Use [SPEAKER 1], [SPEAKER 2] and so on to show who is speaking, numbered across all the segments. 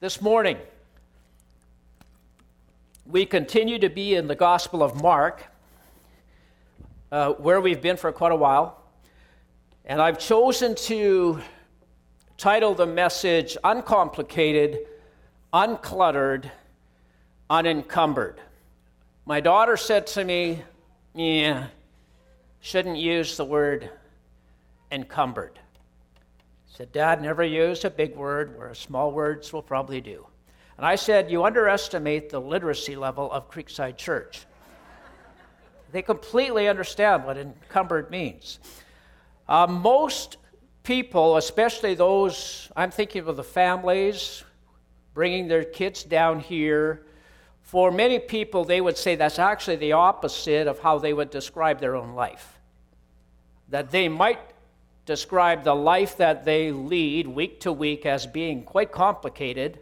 [SPEAKER 1] This morning, we continue to be in the Gospel of Mark, uh, where we've been for quite a while. And I've chosen to title the message Uncomplicated, Uncluttered, Unencumbered. My daughter said to me, Yeah, shouldn't use the word encumbered said, Dad, never use a big word where small words will probably do. And I said, You underestimate the literacy level of Creekside Church. they completely understand what encumbered means. Uh, most people, especially those, I'm thinking of the families bringing their kids down here, for many people, they would say that's actually the opposite of how they would describe their own life. That they might describe the life that they lead week to week as being quite complicated,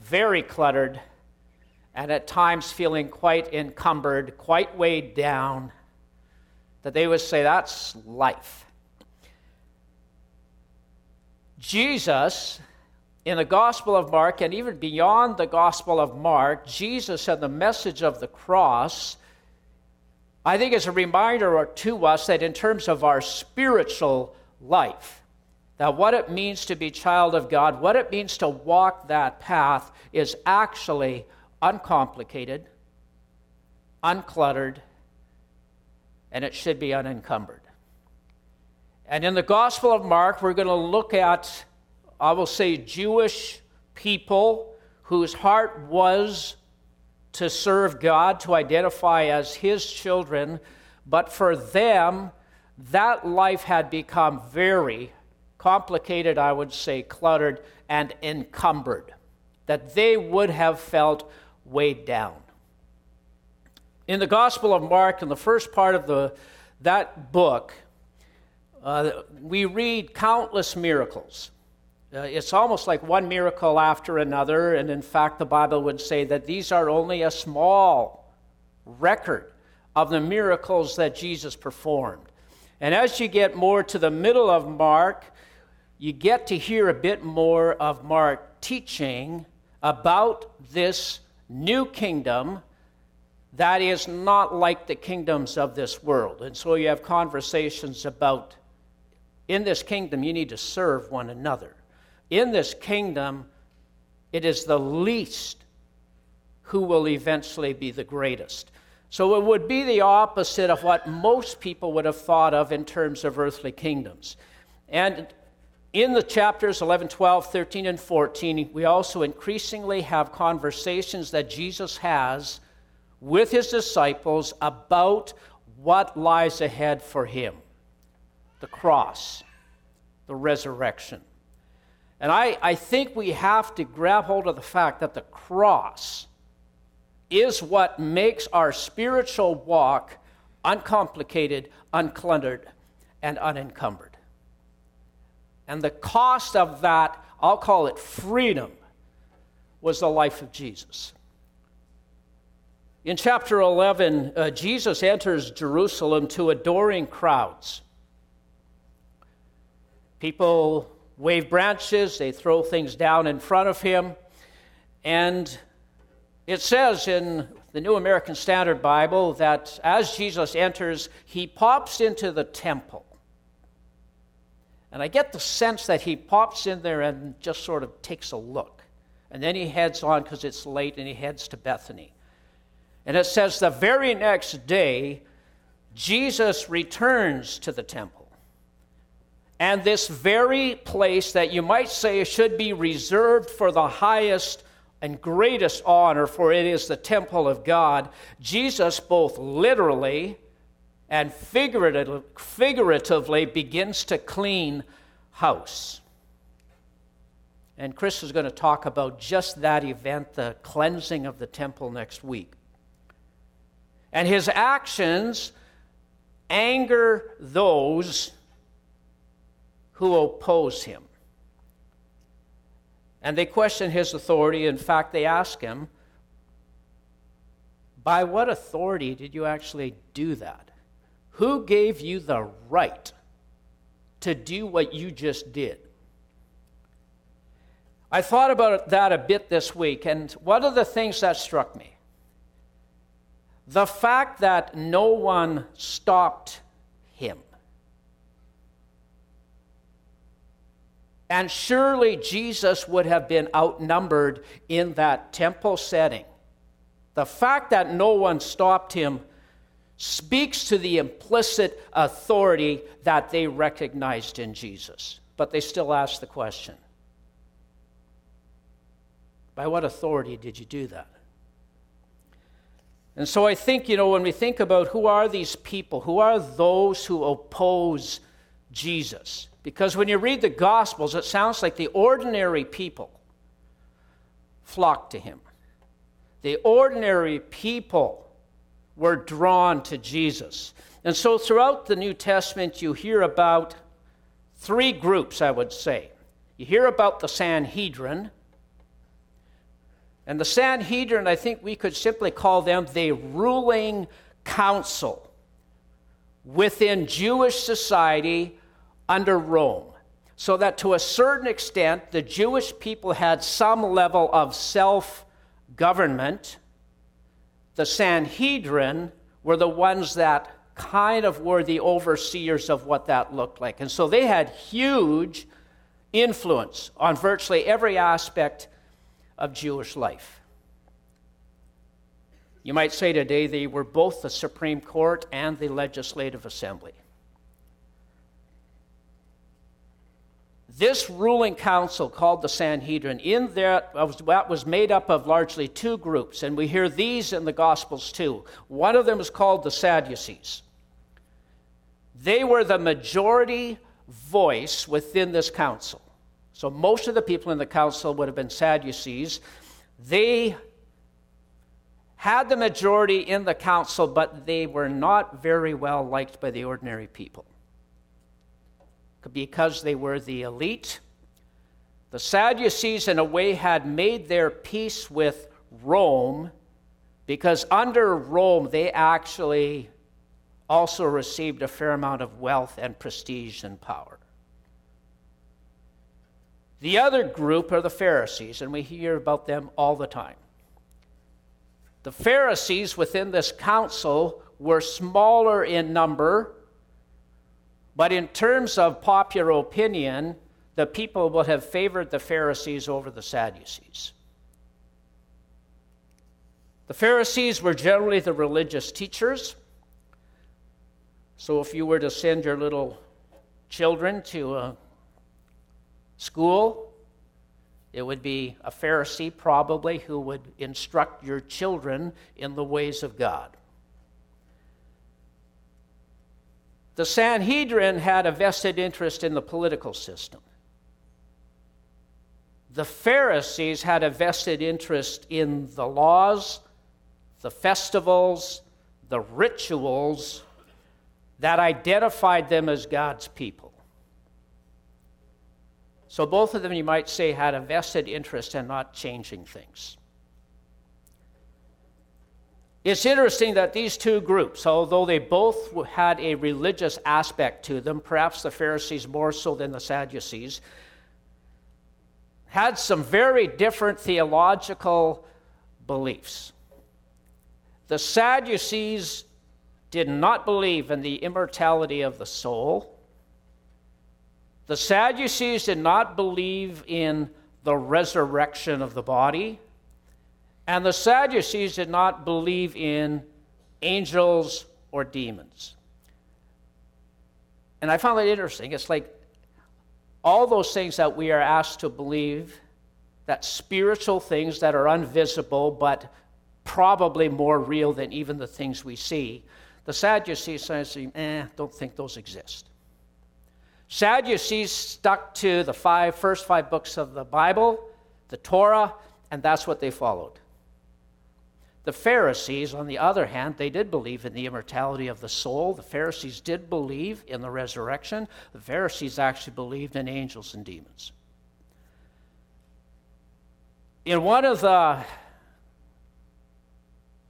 [SPEAKER 1] very cluttered, and at times feeling quite encumbered, quite weighed down, that they would say that's life. Jesus, in the Gospel of Mark, and even beyond the Gospel of Mark, Jesus and the message of the cross I think it's a reminder to us that in terms of our spiritual life, that what it means to be child of God, what it means to walk that path is actually uncomplicated, uncluttered, and it should be unencumbered. And in the Gospel of Mark, we're going to look at, I will say, Jewish people whose heart was to serve God, to identify as His children, but for them, that life had become very complicated, I would say, cluttered, and encumbered, that they would have felt weighed down. In the Gospel of Mark, in the first part of the, that book, uh, we read countless miracles. Uh, it's almost like one miracle after another, and in fact, the Bible would say that these are only a small record of the miracles that Jesus performed. And as you get more to the middle of Mark, you get to hear a bit more of Mark teaching about this new kingdom that is not like the kingdoms of this world. And so you have conversations about in this kingdom, you need to serve one another in this kingdom, it is the least who will eventually be the greatest. So it would be the opposite of what most people would have thought of in terms of earthly kingdoms. And in the chapters 11, 12, 13, and 14, we also increasingly have conversations that Jesus has with his disciples about what lies ahead for him the cross, the resurrection. And I, I think we have to grab hold of the fact that the cross is what makes our spiritual walk uncomplicated, uncluttered, and unencumbered. And the cost of that, I'll call it freedom, was the life of Jesus. In chapter 11, uh, Jesus enters Jerusalem to adoring crowds. People wave branches, they throw things down in front of him. And it says in the New American Standard Bible that as Jesus enters, he pops into the temple. And I get the sense that he pops in there and just sort of takes a look. And then he heads on because it's late and he heads to Bethany. And it says the very next day, Jesus returns to the temple. And this very place that you might say should be reserved for the highest and greatest honor, for it is the temple of God, Jesus both literally and figuratively begins to clean house. And Chris is going to talk about just that event, the cleansing of the temple, next week. And his actions anger those who oppose him. And they question his authority. In fact, they ask him, By what authority did you actually do that? Who gave you the right to do what you just did? I thought about that a bit this week, and one of the things that struck me the fact that no one stopped him. And surely Jesus would have been outnumbered in that temple setting. The fact that no one stopped him speaks to the implicit authority that they recognized in Jesus. But they still ask the question by what authority did you do that? And so I think, you know, when we think about who are these people, who are those who oppose Jesus? Because when you read the Gospels, it sounds like the ordinary people flocked to him. The ordinary people were drawn to Jesus. And so throughout the New Testament, you hear about three groups, I would say. You hear about the Sanhedrin, and the Sanhedrin, I think we could simply call them the ruling council within Jewish society under Rome. So that to a certain extent, the Jewish people had some level of self government. The Sanhedrin were the ones that kind of were the overseers of what that looked like. And so they had huge influence on virtually every aspect of Jewish life. You might say today they were both the Supreme Court and the Legislative Assembly. This ruling council called the Sanhedrin, in that was made up of largely two groups, and we hear these in the Gospels too. One of them is called the Sadducees. They were the majority voice within this council. So most of the people in the council would have been Sadducees. They had the majority in the council, but they were not very well liked by the ordinary people. Because they were the elite. The Sadducees, in a way, had made their peace with Rome because under Rome they actually also received a fair amount of wealth and prestige and power. The other group are the Pharisees, and we hear about them all the time. The Pharisees within this council were smaller in number, but in terms of popular opinion, the people would have favored the Pharisees over the Sadducees. The Pharisees were generally the religious teachers. So if you were to send your little children to a school. It would be a Pharisee, probably, who would instruct your children in the ways of God. The Sanhedrin had a vested interest in the political system. The Pharisees had a vested interest in the laws, the festivals, the rituals that identified them as God's people. So both of them, you might say, had a vested interest in not changing things. It's interesting that these two groups, although they both had a religious aspect to them, perhaps the Pharisees more so than the Sadducees, had some very different theological beliefs. The Sadducees did not believe in the immortality of the soul. The Sadducees did not believe in the resurrection of the body, and the Sadducees did not believe in angels or demons. And I found that interesting. It's like all those things that we are asked to believe, that spiritual things that are invisible but probably more real than even the things we see. The Sadducees say, eh, don't think those exist. Sadducees stuck to the five, first five books of the Bible, the Torah, and that's what they followed. The Pharisees, on the other hand, they did believe in the immortality of the soul. The Pharisees did believe in the resurrection. The Pharisees actually believed in angels and demons. In one of the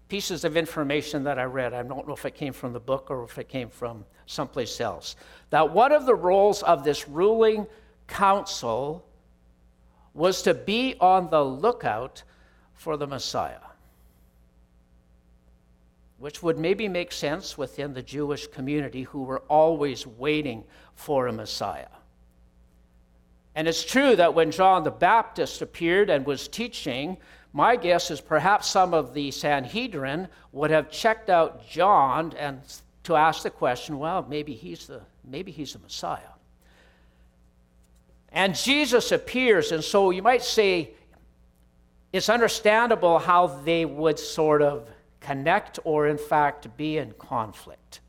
[SPEAKER 1] pieces of information that I read. I don't know if it came from the book or if it came from someplace else. That one of the roles of this ruling council was to be on the lookout for the Messiah, which would maybe make sense within the Jewish community who were always waiting for a Messiah. And it's true that when John the Baptist appeared and was teaching, my guess is perhaps some of the Sanhedrin would have checked out John and to ask the question, well, maybe he's the maybe he's the Messiah. And Jesus appears, and so you might say it's understandable how they would sort of connect or, in fact, be in conflict.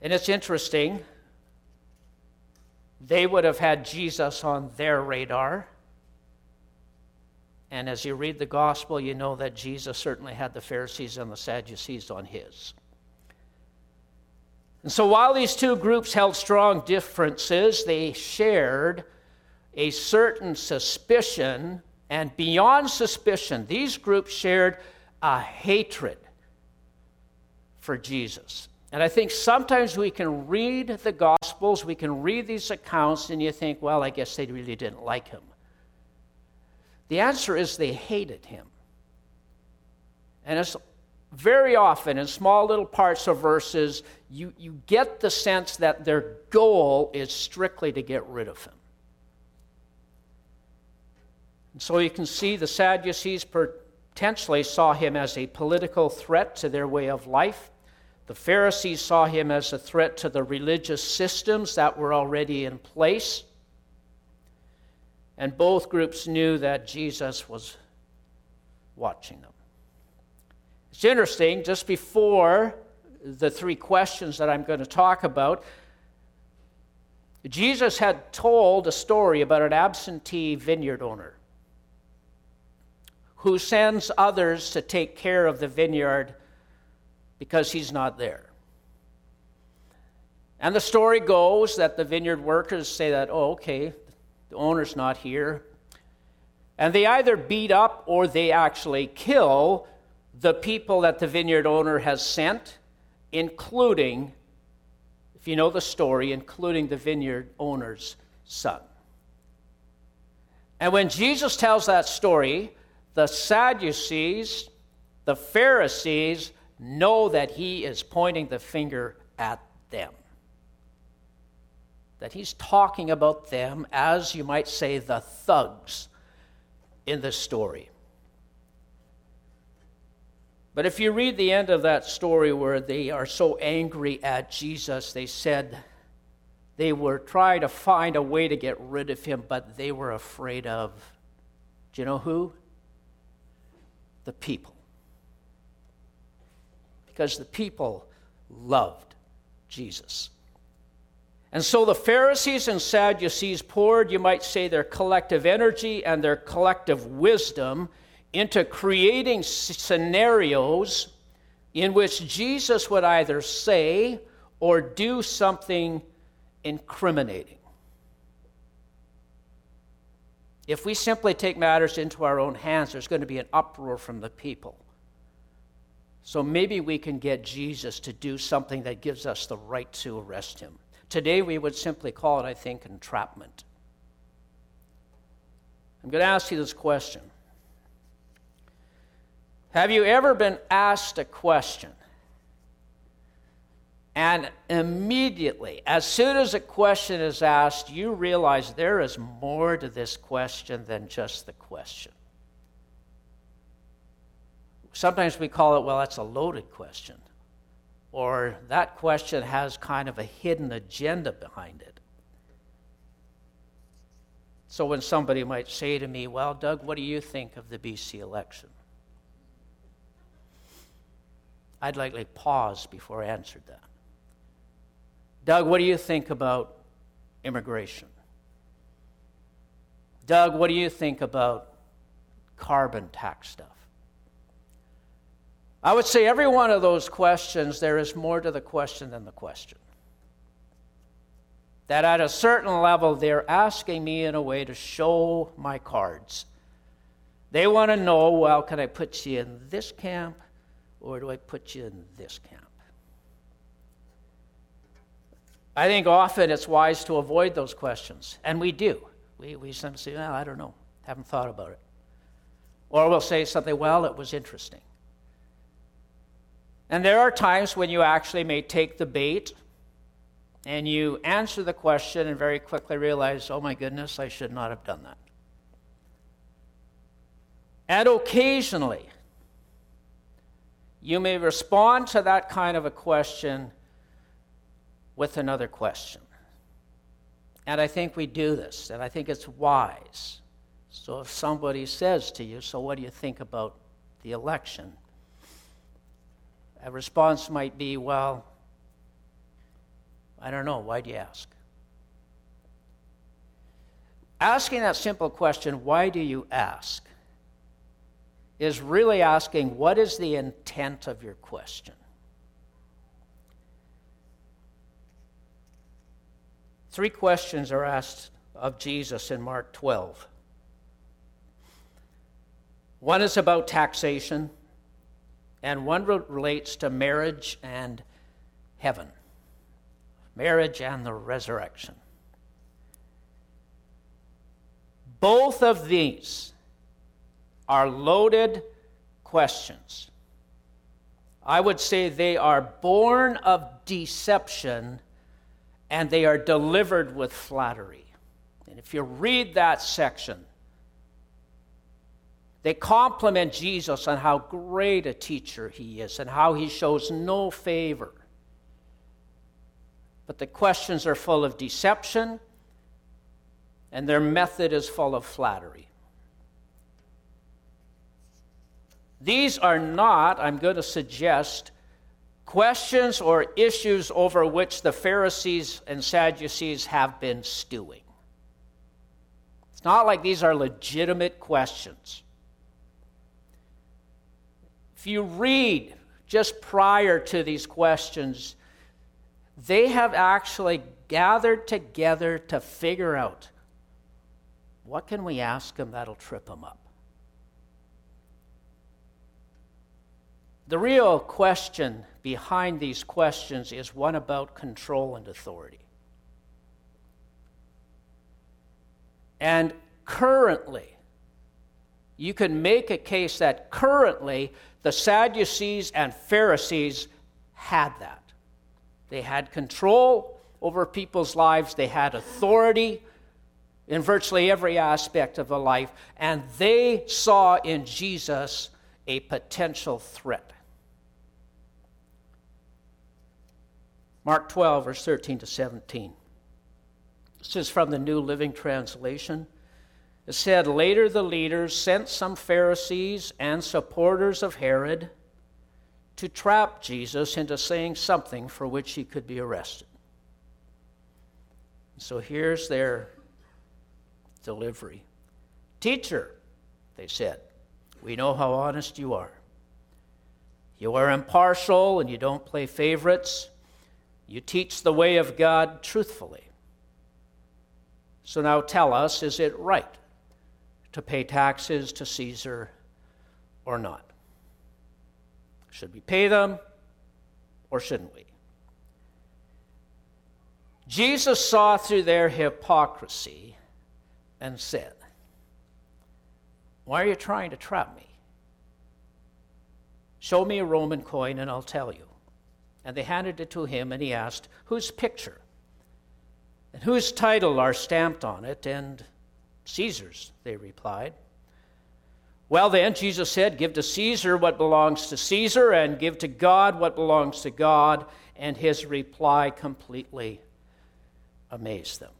[SPEAKER 1] And it's interesting, they would have had Jesus on their radar. And as you read the gospel, you know that Jesus certainly had the Pharisees and the Sadducees on his. And so while these two groups held strong differences, they shared a certain suspicion, and beyond suspicion, these groups shared a hatred for Jesus. And I think sometimes we can read the Gospels, we can read these accounts, and you think, well, I guess they really didn't like him. The answer is they hated him. And it's very often in small little parts of verses, you, you get the sense that their goal is strictly to get rid of him. And so you can see the Sadducees potentially saw him as a political threat to their way of life. The Pharisees saw him as a threat to the religious systems that were already in place. And both groups knew that Jesus was watching them. It's interesting, just before the three questions that I'm going to talk about, Jesus had told a story about an absentee vineyard owner who sends others to take care of the vineyard because he's not there. And the story goes that the vineyard workers say that, oh, okay, the owner's not here. And they either beat up or they actually kill the people that the vineyard owner has sent, including, if you know the story, including the vineyard owner's son. And when Jesus tells that story, the Sadducees, the Pharisees, know that he is pointing the finger at them. That he's talking about them as, you might say, the thugs in the story. But if you read the end of that story where they are so angry at Jesus, they said they were trying to find a way to get rid of him, but they were afraid of, do you know who? The people. Because the people loved Jesus. And so the Pharisees and Sadducees poured, you might say, their collective energy and their collective wisdom into creating scenarios in which Jesus would either say or do something incriminating. If we simply take matters into our own hands, there's going to be an uproar from the people. So maybe we can get Jesus to do something that gives us the right to arrest him. Today we would simply call it, I think, entrapment. I'm going to ask you this question have you ever been asked a question? And immediately, as soon as a question is asked, you realize there is more to this question than just the question. Sometimes we call it, well, that's a loaded question. Or that question has kind of a hidden agenda behind it. So when somebody might say to me, well, Doug, what do you think of the BC election? I'd likely pause before I answered that. Doug, what do you think about immigration? Doug, what do you think about carbon tax stuff? I would say every one of those questions, there is more to the question than the question. That at a certain level, they're asking me in a way to show my cards. They want to know well, can I put you in this camp? or do I put you in this camp? I think often it's wise to avoid those questions, and we do. We, we sometimes say, well, I don't know, haven't thought about it. Or we'll say something, well, it was interesting. And there are times when you actually may take the bait and you answer the question and very quickly realize, oh my goodness, I should not have done that. And occasionally, you may respond to that kind of a question with another question. And I think we do this, and I think it's wise. So if somebody says to you, So what do you think about the election? A response might be, Well, I don't know. Why do you ask? Asking that simple question, Why do you ask? is really asking, What is the intent of your question? Three questions are asked of Jesus in Mark 12. One is about taxation, and one relates to marriage and heaven, marriage and the resurrection. Both of these are loaded questions. I would say they are born of deception and they are delivered with flattery. And if you read that section, they compliment Jesus on how great a teacher he is and how he shows no favor. But the questions are full of deception, and their method is full of flattery. These are not, I'm going to suggest, questions or issues over which the Pharisees and Sadducees have been stewing. It's not like these are legitimate questions. If you read just prior to these questions, they have actually gathered together to figure out what can we ask them that'll trip them up. The real question behind these questions is one about control and authority. And currently, you can make a case that currently the Sadducees and Pharisees had that. They had control over people's lives, they had authority in virtually every aspect of a life, and they saw in Jesus a potential threat. Mark 12, verse 13 to 17. This is from the New Living Translation. It said, Later the leaders sent some Pharisees and supporters of Herod to trap Jesus into saying something for which he could be arrested. So here's their delivery Teacher, they said, we know how honest you are. You are impartial and you don't play favorites. You teach the way of God truthfully. So now tell us is it right to pay taxes to Caesar or not? Should we pay them or shouldn't we? Jesus saw through their hypocrisy and said, Why are you trying to trap me? Show me a Roman coin and I'll tell you. And they handed it to him, and he asked, Whose picture? And whose title are stamped on it? And Caesar's, they replied. Well, then, Jesus said, Give to Caesar what belongs to Caesar, and give to God what belongs to God. And his reply completely amazed them.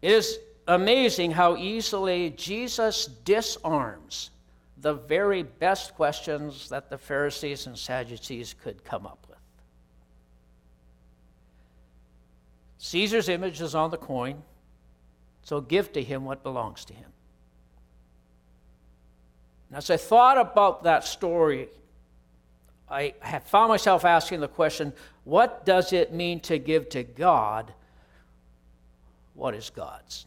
[SPEAKER 1] It is amazing how easily Jesus disarms the very best questions that the Pharisees and Sadducees could come up with. Caesar's image is on the coin. So give to him what belongs to him. And as I thought about that story, I have found myself asking the question what does it mean to give to God what is God's?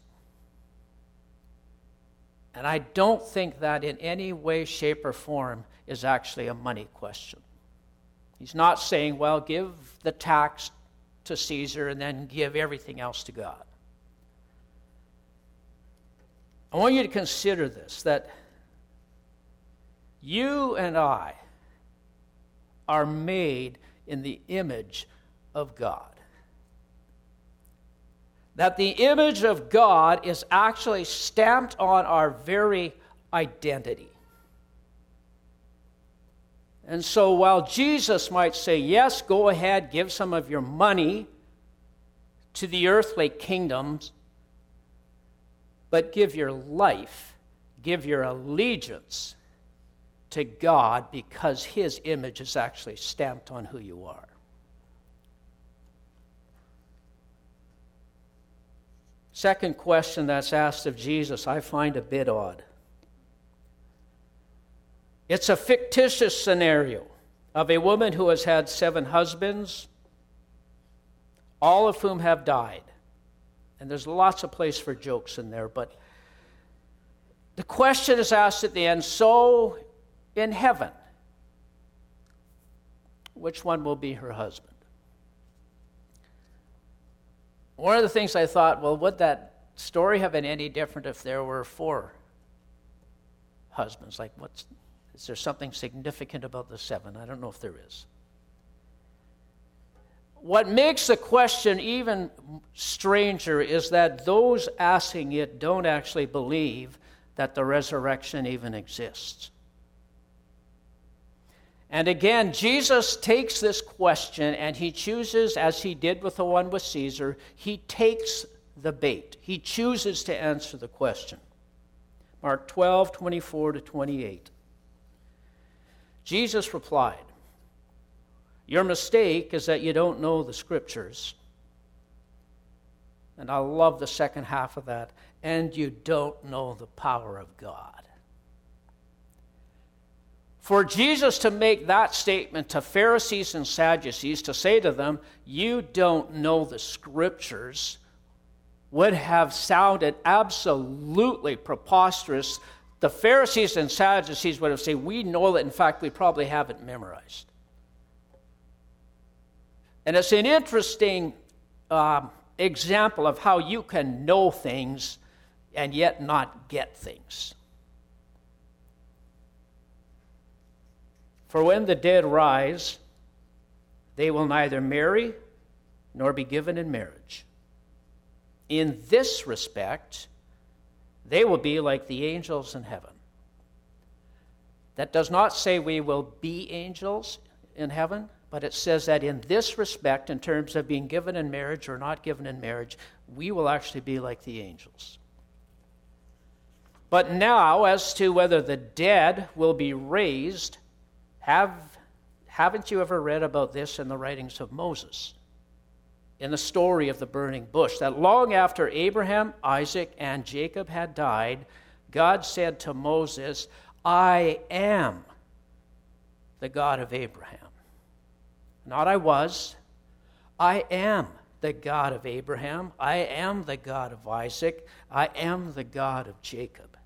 [SPEAKER 1] And I don't think that in any way, shape, or form is actually a money question. He's not saying, well, give the tax to Caesar and then give everything else to God. I want you to consider this that you and I are made in the image of God. That the image of God is actually stamped on our very identity. And so while Jesus might say, Yes, go ahead, give some of your money to the earthly kingdoms, but give your life, give your allegiance to God because His image is actually stamped on who you are. Second question that's asked of Jesus, I find a bit odd. It's a fictitious scenario of a woman who has had seven husbands, all of whom have died. And there's lots of place for jokes in there, but the question is asked at the end so in heaven, which one will be her husband? One of the things I thought, well, would that story have been any different if there were four husbands? Like, what's is there something significant about the seven? I don't know if there is. What makes the question even stranger is that those asking it don't actually believe that the resurrection even exists. And again, Jesus takes this question and he chooses, as he did with the one with Caesar, he takes the bait. He chooses to answer the question. Mark 12, 24 to 28. Jesus replied, Your mistake is that you don't know the scriptures. And I love the second half of that. And you don't know the power of God. For Jesus to make that statement to Pharisees and Sadducees, to say to them, You don't know the scriptures, would have sounded absolutely preposterous the Pharisees and Sadducees would have said, We know that, in fact, we probably haven't memorized. And it's an interesting uh, example of how you can know things and yet not get things. For when the dead rise, they will neither marry nor be given in marriage. In this respect, they will be like the angels in heaven. That does not say we will be angels in heaven, but it says that in this respect, in terms of being given in marriage or not given in marriage, we will actually be like the angels. But now, as to whether the dead will be raised, have, haven't you ever read about this in the writings of Moses? in the story of the burning bush that long after Abraham, Isaac, and Jacob had died, God said to Moses, I am the God of Abraham. Not I was, I am the God of Abraham. I am the God of Isaac. I am the God of Jacob.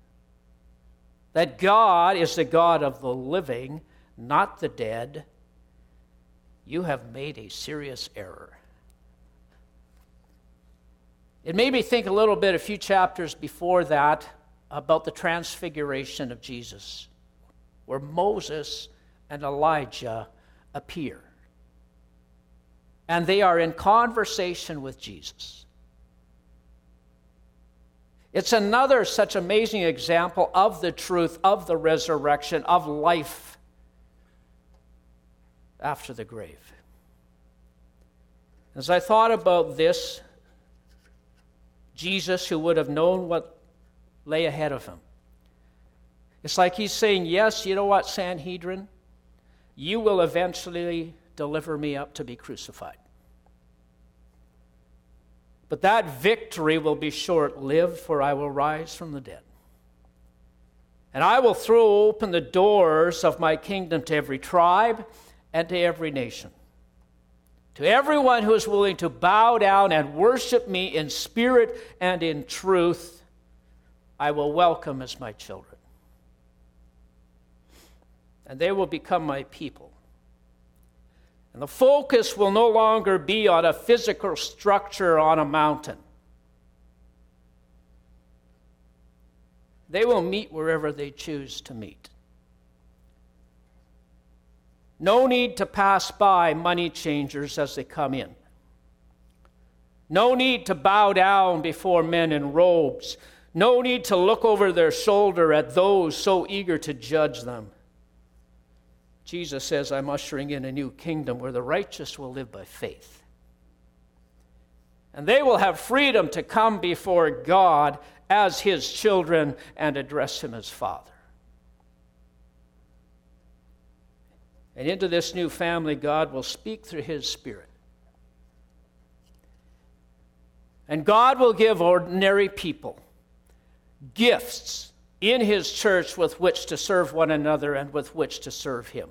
[SPEAKER 1] That God is the God of the living, not the dead. You have made a serious error. It made me think a little bit, a few chapters before that, about the transfiguration of Jesus, where Moses and Elijah appear. And they are in conversation with Jesus. It's another such amazing example of the truth of the resurrection, of life after the grave. As I thought about this, Jesus who would have known what lay ahead of him. It's like he's saying, Yes, you know what, Sanhedrin? You will eventually deliver me up to be crucified. But that victory will be short lived, for I will rise from the dead. And I will throw open the doors of my kingdom to every tribe and to every nation. To everyone who is willing to bow down and worship me in spirit and in truth, I will welcome as my children. And they will become my people. And the focus will no longer be on a physical structure on a mountain. They will meet wherever they choose to meet. No need to pass by money changers as they come in. No need to bow down before men in robes. No need to look over their shoulder at those so eager to judge them. Jesus says, I'm ushering in a new kingdom where the righteous will live by faith. And they will have freedom to come before God as his children and address him as Father. And into this new family, God will speak through his Spirit. And God will give ordinary people gifts in his church with which to serve one another and with which to serve him.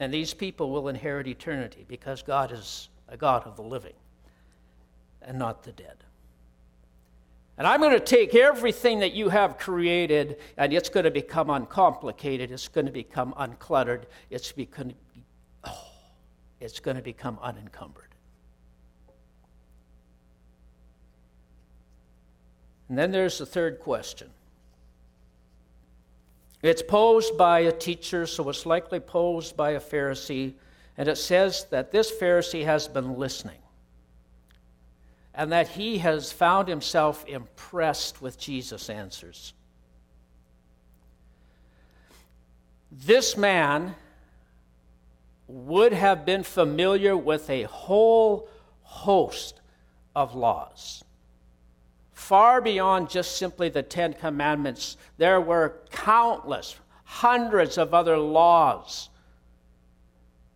[SPEAKER 1] And these people will inherit eternity because God is a God of the living and not the dead. And I'm going to take everything that you have created and it's going to become uncomplicated, it's going to become uncluttered, it's, become, oh, it's going to become unencumbered. And then there's the third question. It's posed by a teacher, so it's likely posed by a Pharisee, and it says that this Pharisee has been listening and that he has found himself impressed with Jesus' answers. This man would have been familiar with a whole host of laws far beyond just simply the Ten Commandments. There were countless, hundreds of other laws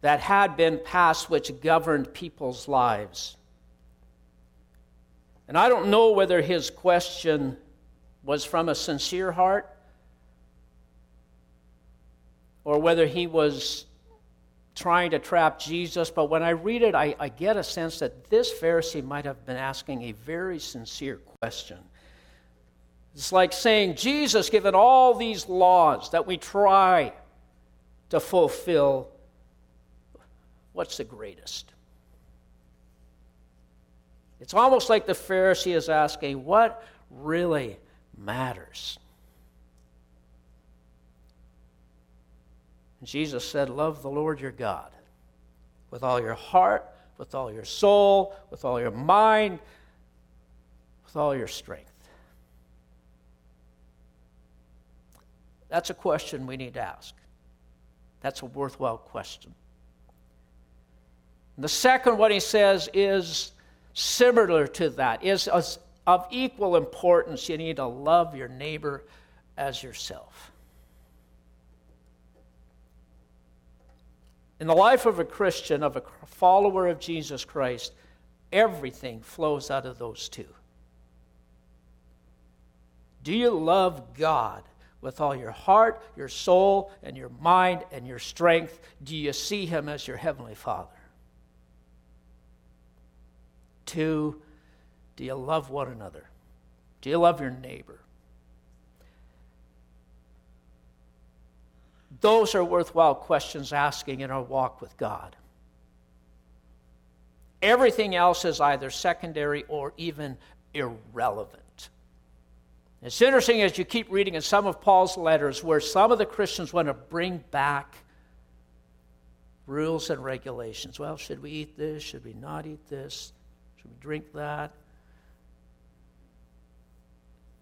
[SPEAKER 1] that had been passed which governed people's lives. And I don't know whether his question was from a sincere heart or whether he was trying to trap Jesus, but when I read it, I, I, get a sense that this Pharisee might have been asking a very sincere question. It's like saying, Jesus, given all these laws that we try to fulfill, what's the greatest? It's almost like the Pharisee is asking, what really matters? And Jesus said, Love the Lord your God with all your heart, with all your soul, with all your mind, with all your strength. That's a question we need to ask. That's a worthwhile question. And the second one he says is similar to that, is of equal importance. You need to love your neighbor as yourself. In the life of a Christian, of a follower of Jesus Christ, everything flows out of those two. Do you love God with all your heart, your soul, and your mind and your strength? Do you see Him as your Heavenly Father? Two, do you love one another? Do you love your neighbor? Those are worthwhile questions asking in our walk with God. Everything else is either secondary or even irrelevant. It's interesting as you keep reading in some of Paul's letters where some of the Christians want to bring back rules and regulations. Well, should we eat this? Should we not eat this? Should we drink that?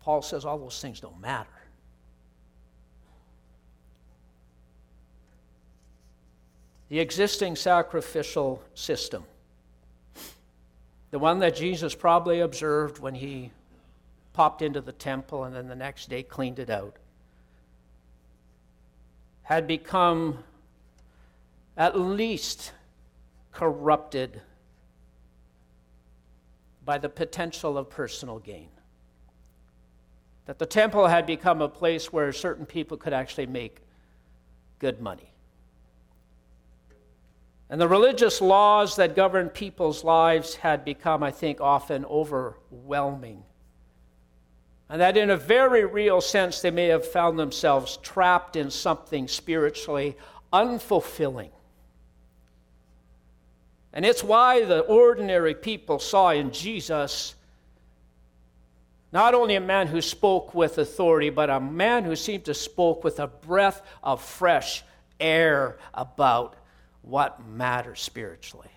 [SPEAKER 1] Paul says all those things don't matter. the existing sacrificial system, the one that Jesus probably observed when he popped into the temple and then the next day cleaned it out, had become at least corrupted by the potential of personal gain. That the temple had become a place where certain people could actually make good money. And the religious laws that govern people's lives had become, I think, often overwhelming. And that in a very real sense, they may have found themselves trapped in something spiritually unfulfilling. And it's why the ordinary people saw in Jesus not only a man who spoke with authority, but a man who seemed to spoke with a breath of fresh air about what matters spiritually.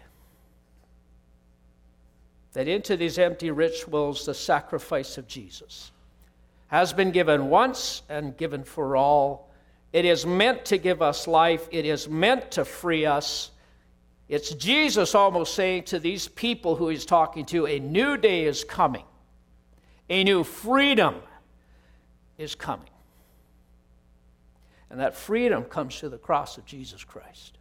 [SPEAKER 1] That into these empty rituals, the sacrifice of Jesus has been given once and given for all. It is meant to give us life, it is meant to free us. It's Jesus almost saying to these people who he's talking to, a new day is coming, a new freedom is coming. And that freedom comes through the cross of Jesus Christ.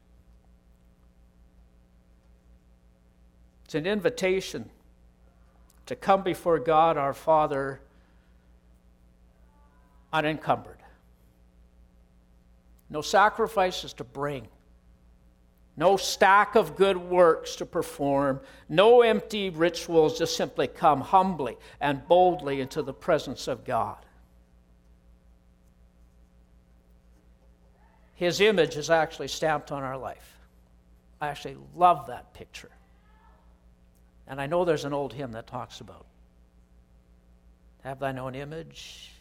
[SPEAKER 1] It's an invitation to come before God our Father unencumbered. No sacrifices to bring, no stack of good works to perform, no empty rituals, just simply come humbly and boldly into the presence of God. His image is actually stamped on our life. I actually love that picture. And I know there's an old hymn that talks about have thine own image.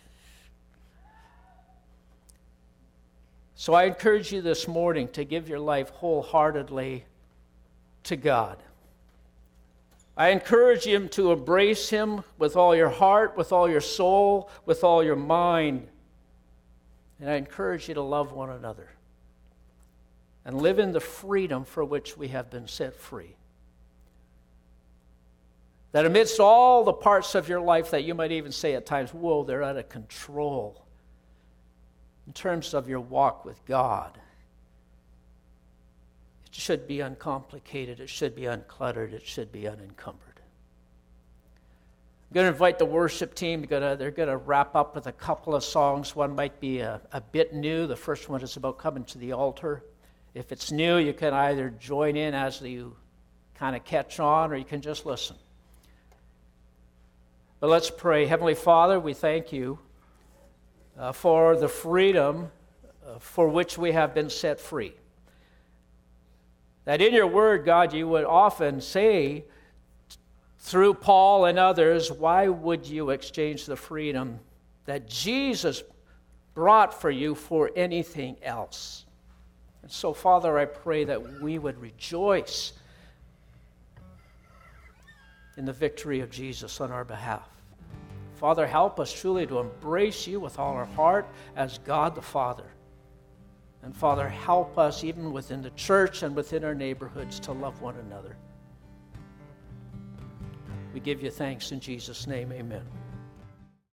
[SPEAKER 1] So I encourage you this morning to give your life wholeheartedly to God. I encourage you to embrace Him with all your heart, with all your soul, with all your mind. And I encourage you to love one another and live in the freedom for which we have been set free. That amidst all the parts of your life that you might even say at times, whoa, they're out of control in terms of your walk with God, it should be uncomplicated, it should be uncluttered, it should be unencumbered. I'm going to invite the worship team. They're going to wrap up with a couple of songs. One might be a, a bit new. The first one is about coming to the altar. If it's new, you can either join in as you kind of catch on or you can just listen. But let's pray. Heavenly Father, we thank you uh, for the freedom uh, for which we have been set free. That in your word, God, you would often say through Paul and others, why would you exchange the freedom that Jesus brought for you for anything else? And so, Father, I pray that we would rejoice in the victory of Jesus on our behalf. Father, help us truly to embrace you with all our heart as God the Father. And Father, help us even within the church and within our neighborhoods to love one another. We give you thanks in Jesus' name. Amen.